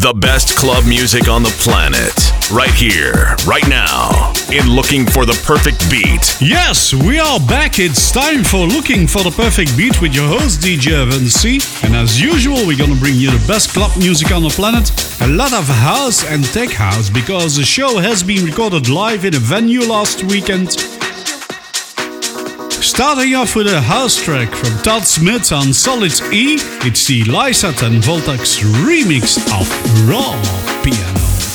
The best club music on the planet. Right here, right now. In Looking for the Perfect Beat. Yes, we are back. It's time for Looking for the Perfect Beat with your host, DJ Evan C. And as usual, we're gonna bring you the best club music on the planet. A lot of house and tech house because the show has been recorded live in a venue last weekend. Starting off with a house track from Todd Smith on Solid E, it's the Lysat and Voltax remix of Raw Piano.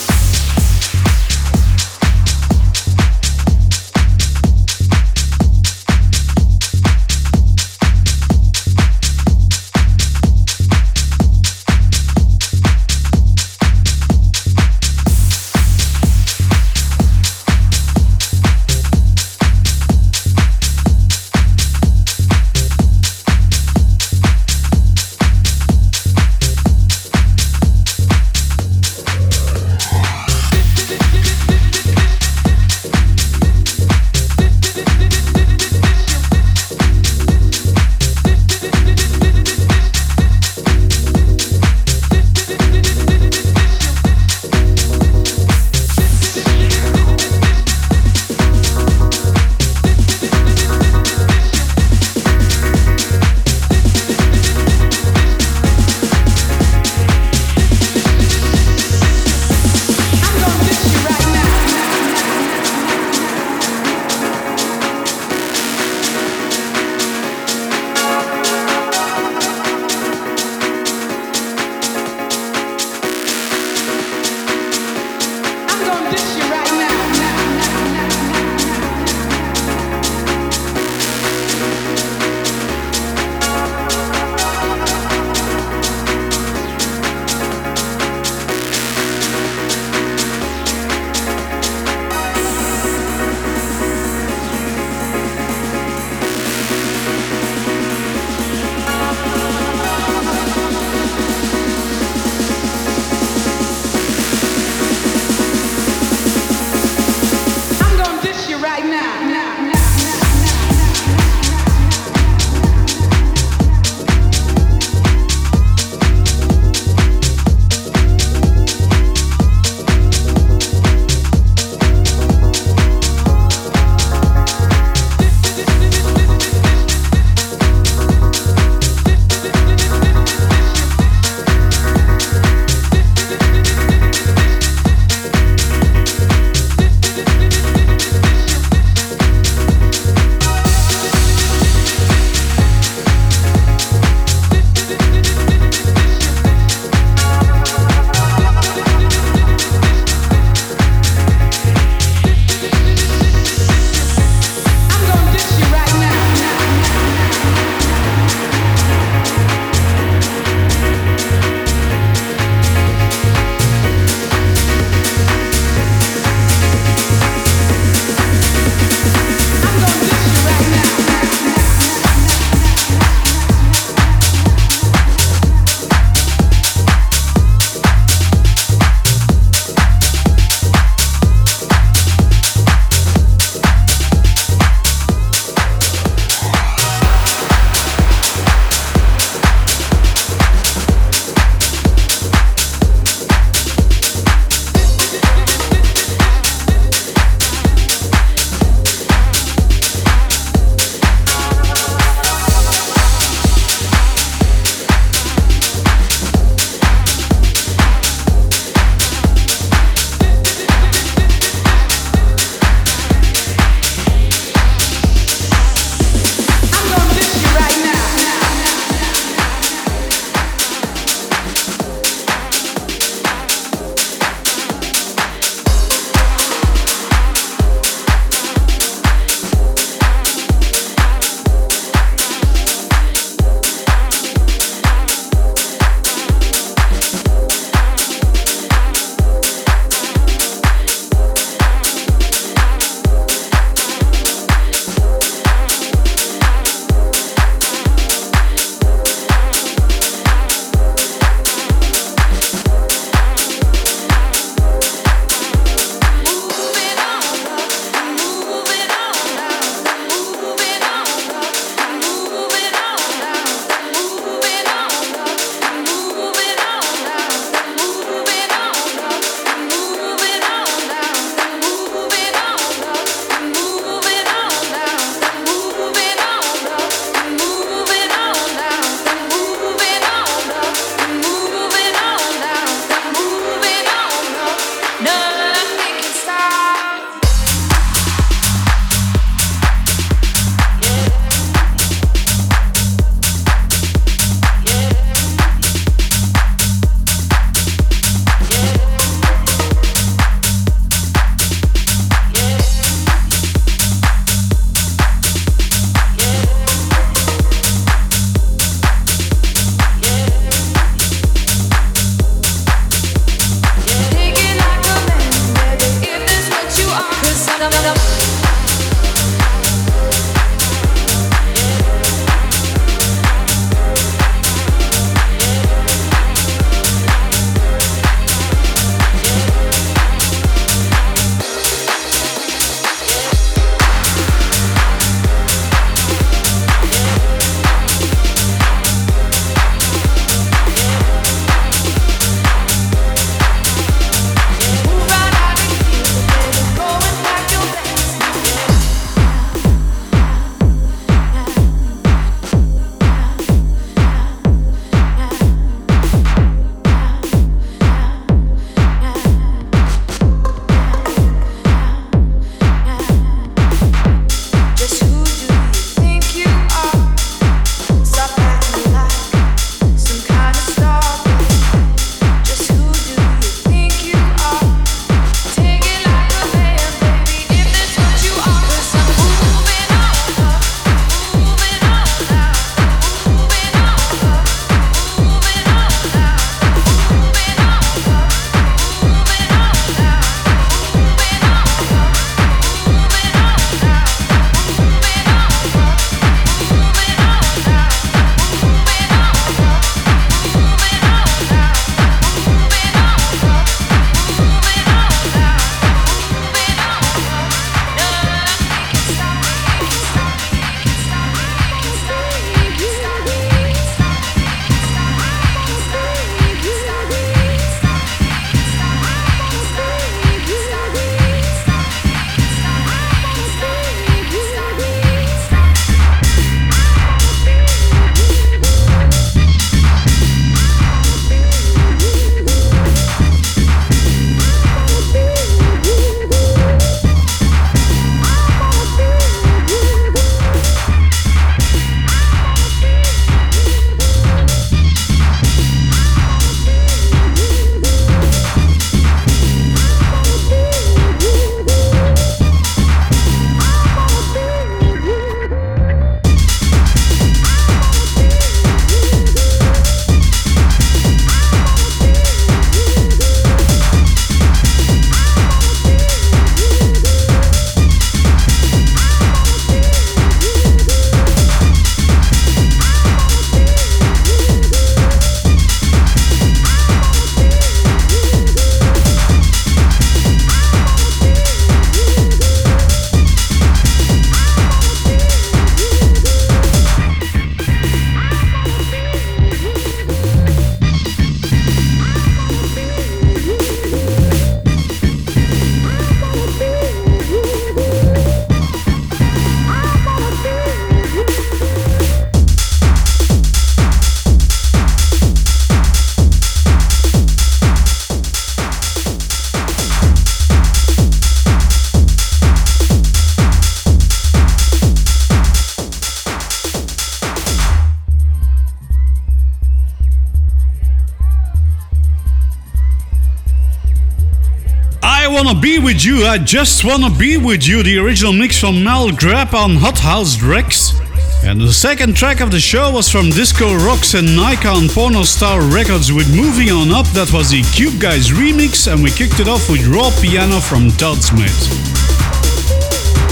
I Just Wanna Be With You, the original mix from Mel Grapp on Hot House Rex. And the second track of the show was from Disco Rocks and Nikon Porno Star Records with Moving On Up, that was the Cube Guys remix, and we kicked it off with Raw Piano from Todd Smith.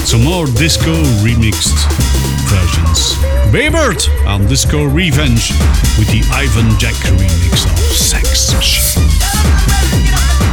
Some more disco remixed versions. Bebert on Disco Revenge with the Ivan Jack remix of Sex Machine.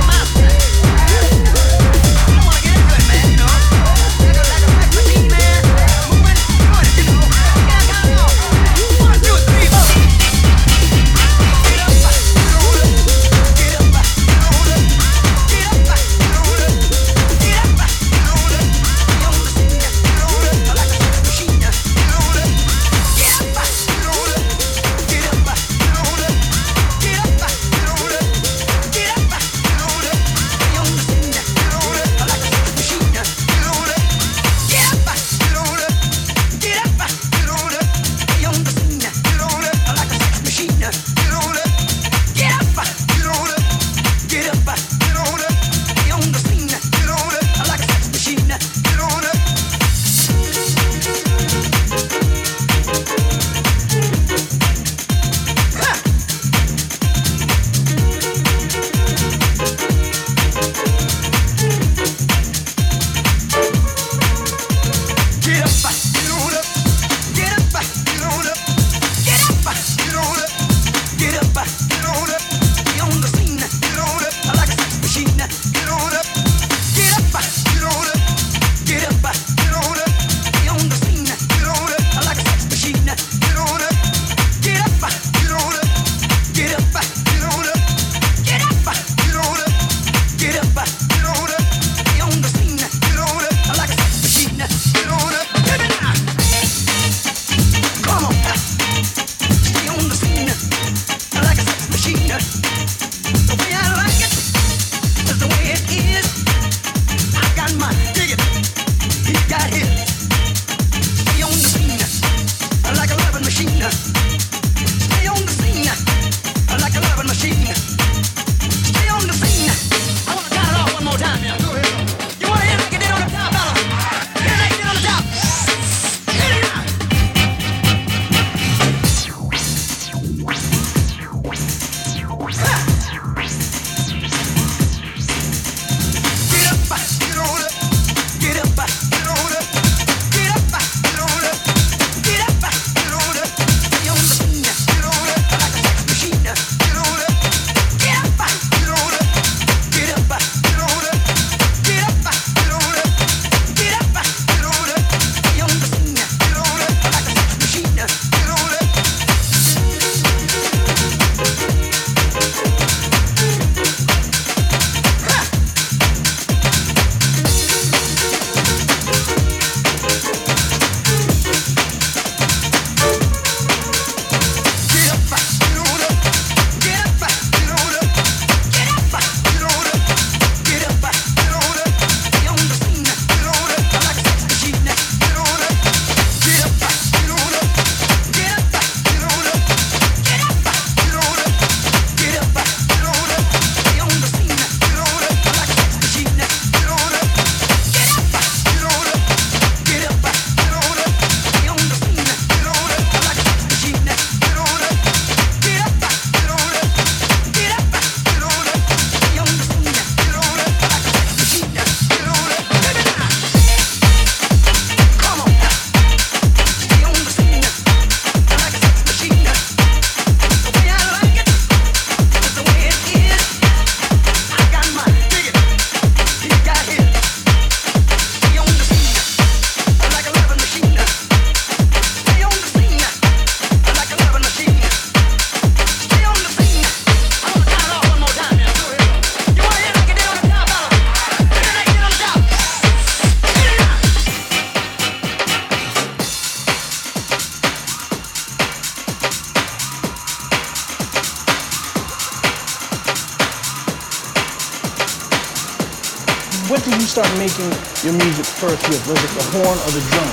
Horn or the drum?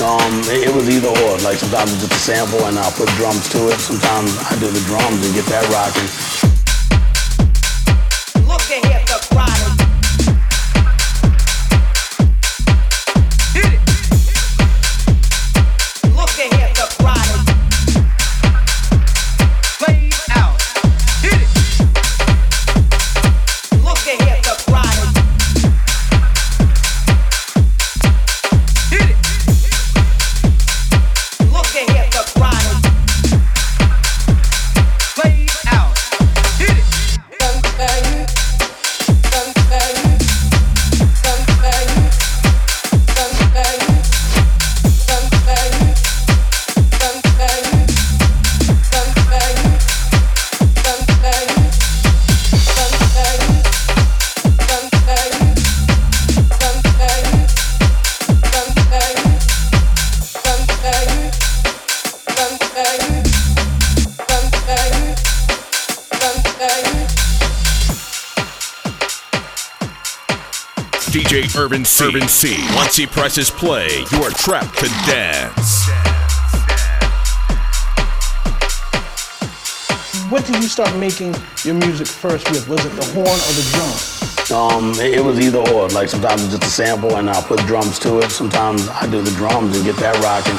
Um, it, it was either or. Like sometimes it's just a sample and I'll put drums to it. Sometimes I do the drums and get that rocking. DJ Irvin C. Irvin C. Once he presses play, you are trapped to dance. What did you start making your music first with? Was it the horn or the drum? Um, it, it was either or. Like sometimes it's just a sample and I'll put drums to it. Sometimes I do the drums and get that rocking.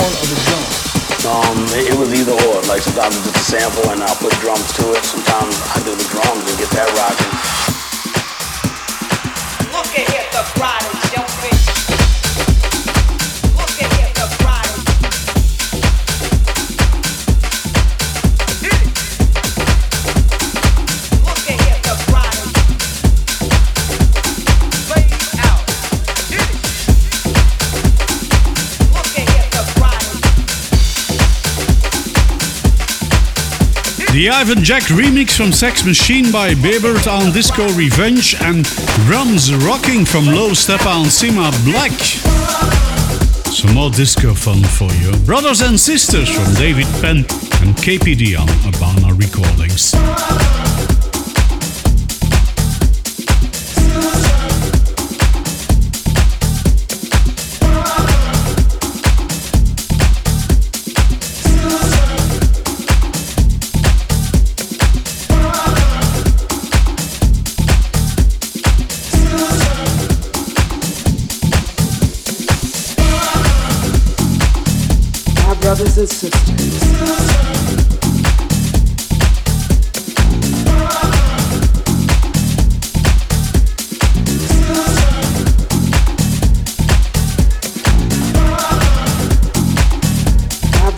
Horn or the drum? Um, it, it was either or. Like sometimes it's a sample and I'll put drums to it. Sometimes I do the drums and get that rocking. The Ivan Jack remix from Sex Machine by Bebert on Disco Revenge and Drums Rocking from Low Step on Simma Black. Some more disco fun for you. Brothers and Sisters from David Penn and KPD on Urbana Recordings.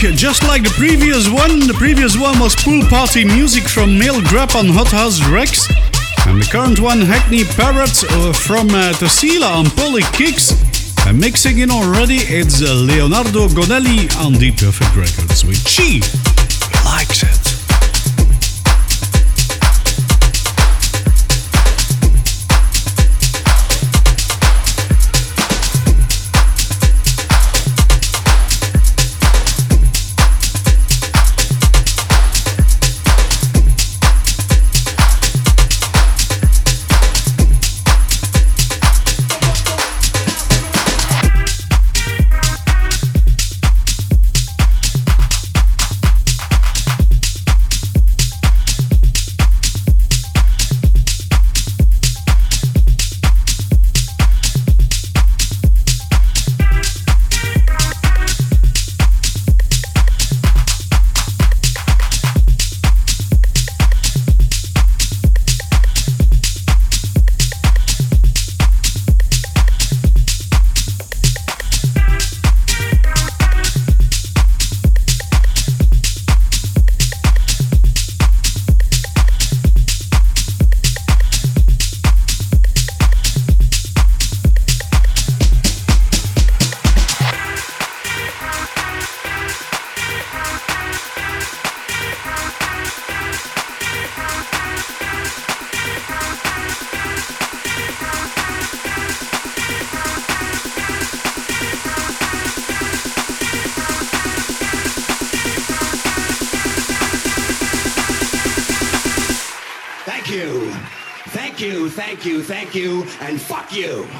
Just like the previous one. The previous one was pool party music from Male Grab on Hot House Rex. And the current one, Hackney Parrot uh, from uh, Tassila on Poly Kicks. And mixing in already, it's uh, Leonardo Gonnelli on Deep Perfect Records with She Likes thank you,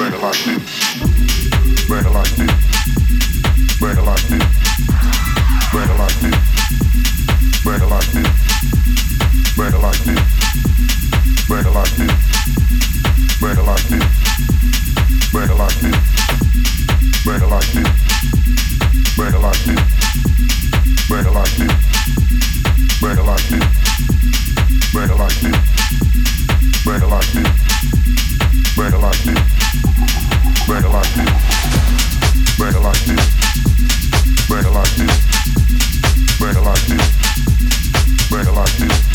Break it like this. Break it like this and fuck you.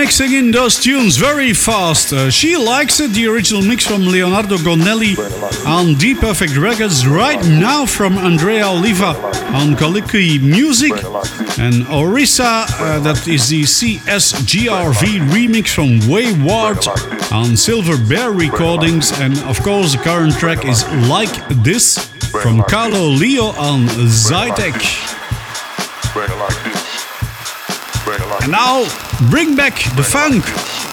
Mixing in those tunes very fast. Uh, she likes it, the original mix from Leonardo Gonnelli on D Perfect Records, right now from Andrea Oliva on Colloquy Music, and Orissa, uh, that is the CSGRV remix from Wayward on Silver Bear Recordings, and of course, the current track is Like This from Carlo Leo on Zytek. And now, bring back the funk,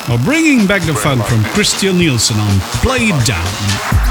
or bringing back the funk from Christian Nielsen on Play It Down.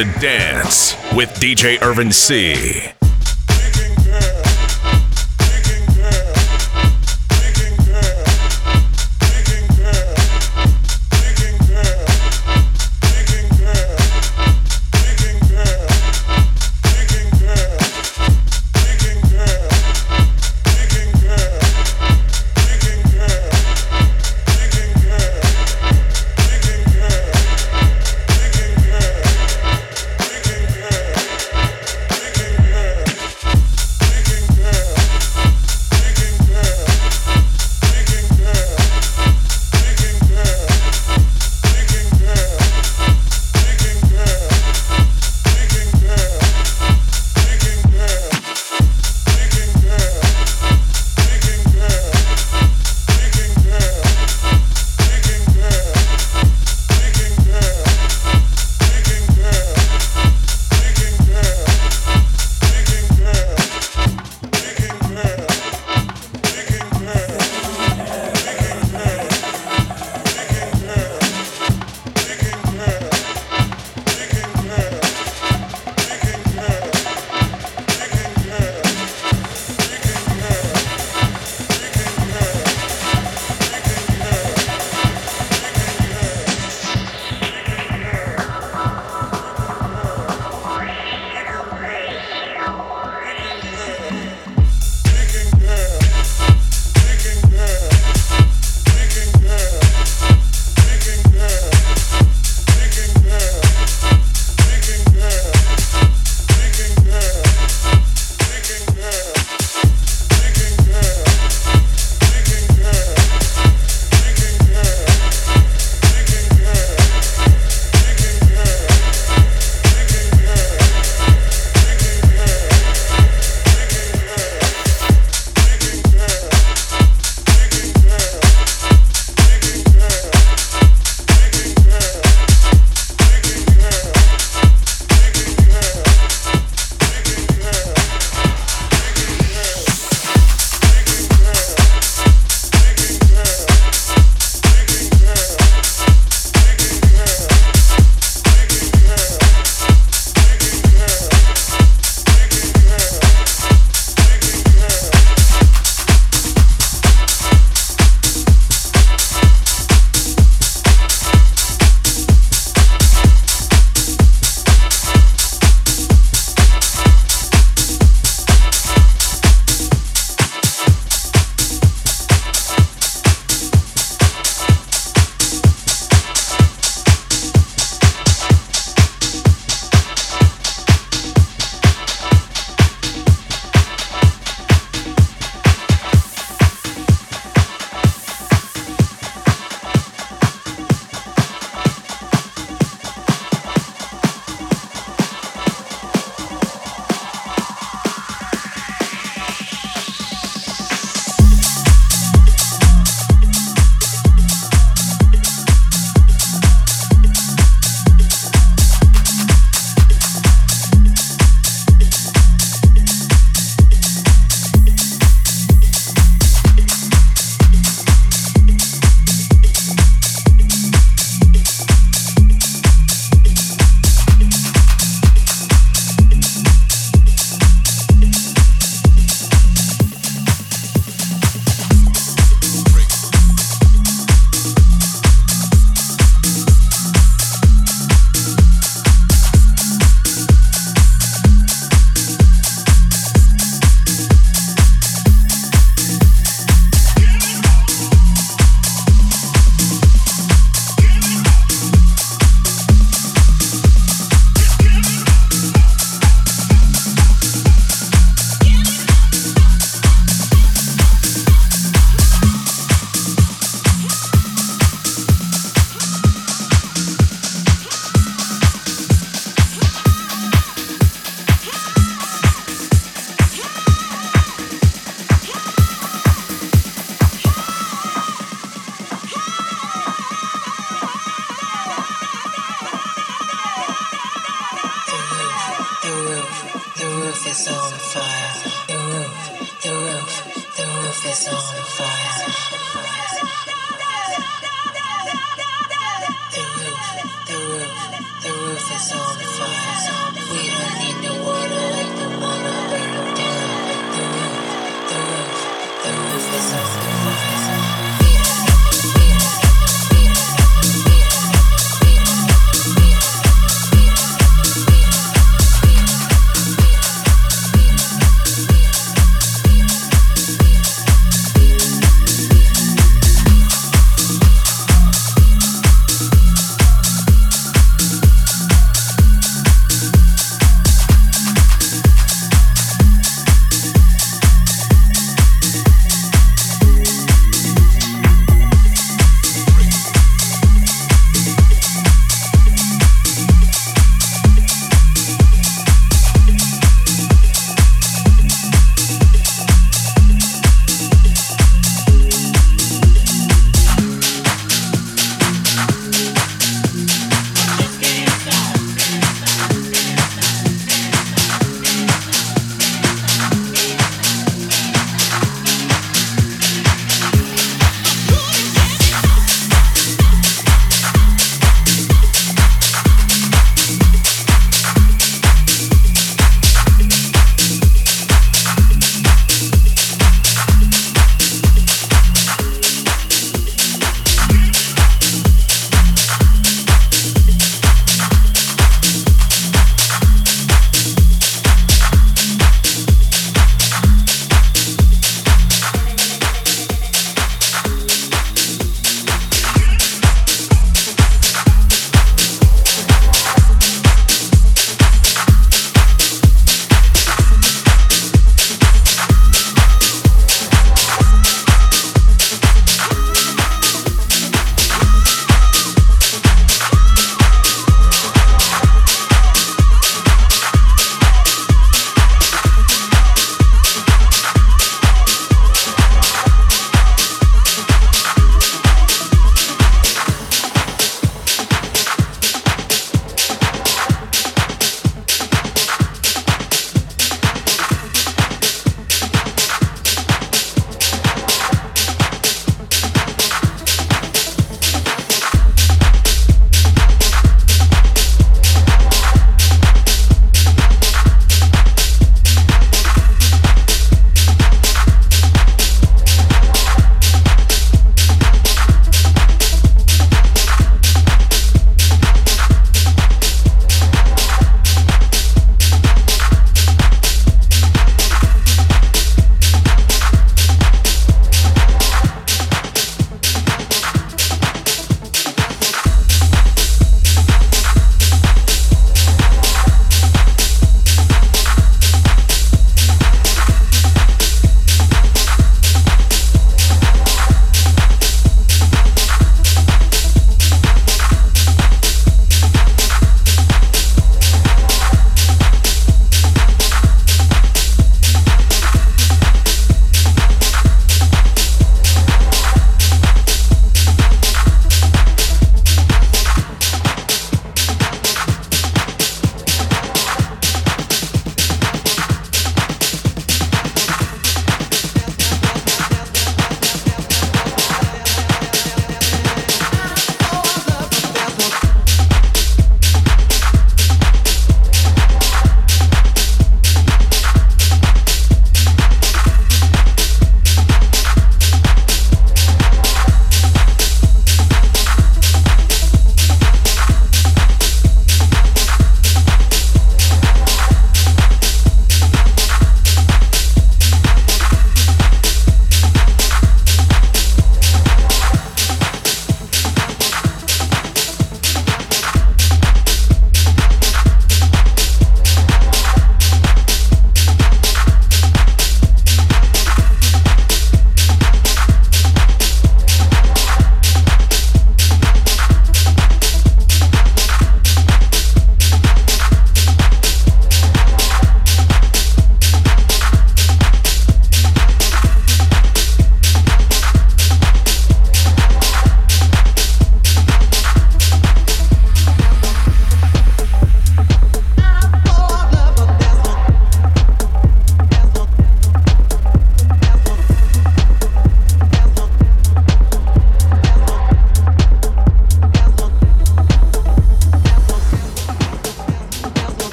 To dance with DJ Irvin C.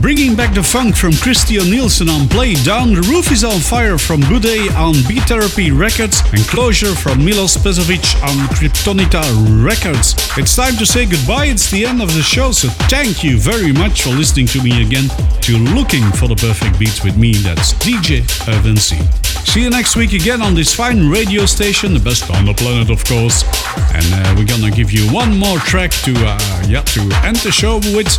bringing back the funk from Christian Nielsen on Play Down, The Roof is on Fire from Bude on Beat Therapy Records, and Closure from Milos Pezovic on Kryptonita Records. It's time to say goodbye, it's the end of the show, so thank you very much for listening to me again, to Looking for the Perfect Beats with me, that's DJ Irvin C. See you next week again on this fine radio station, the best on the planet, of course. And uh, we're gonna give you one more track to, uh, yeah, to end the show with,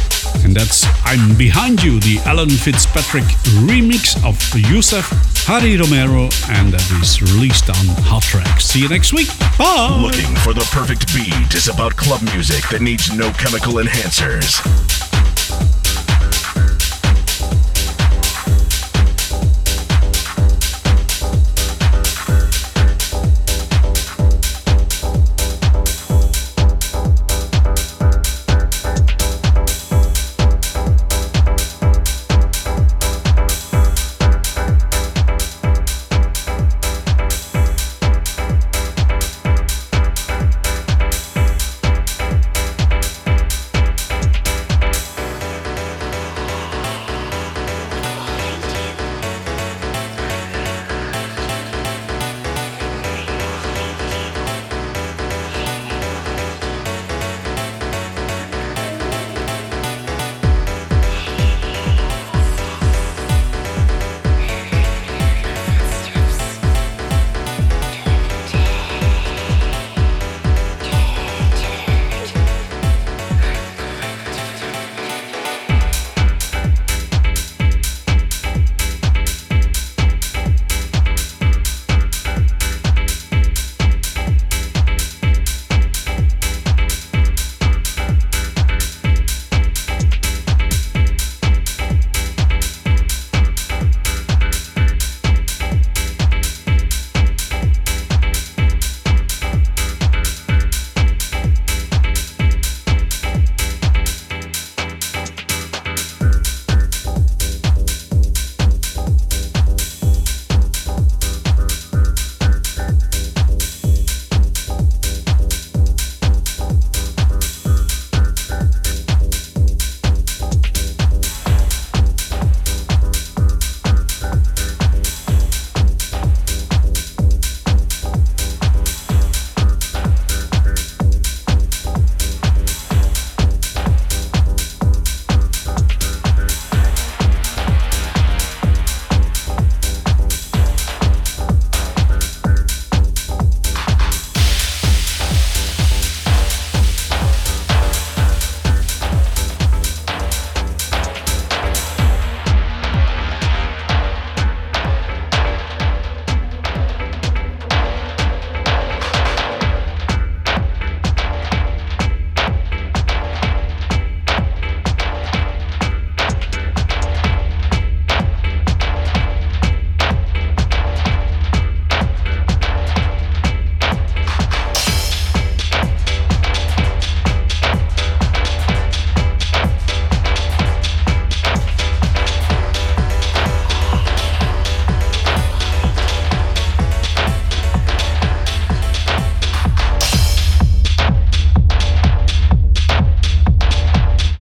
and that's I'm Behind You, the Alan Fitzpatrick remix of Yusef Harry Romero, and that is released on Hot Track. See you next week. Bye. Looking for the perfect beat is about club music that needs no chemical enhancers.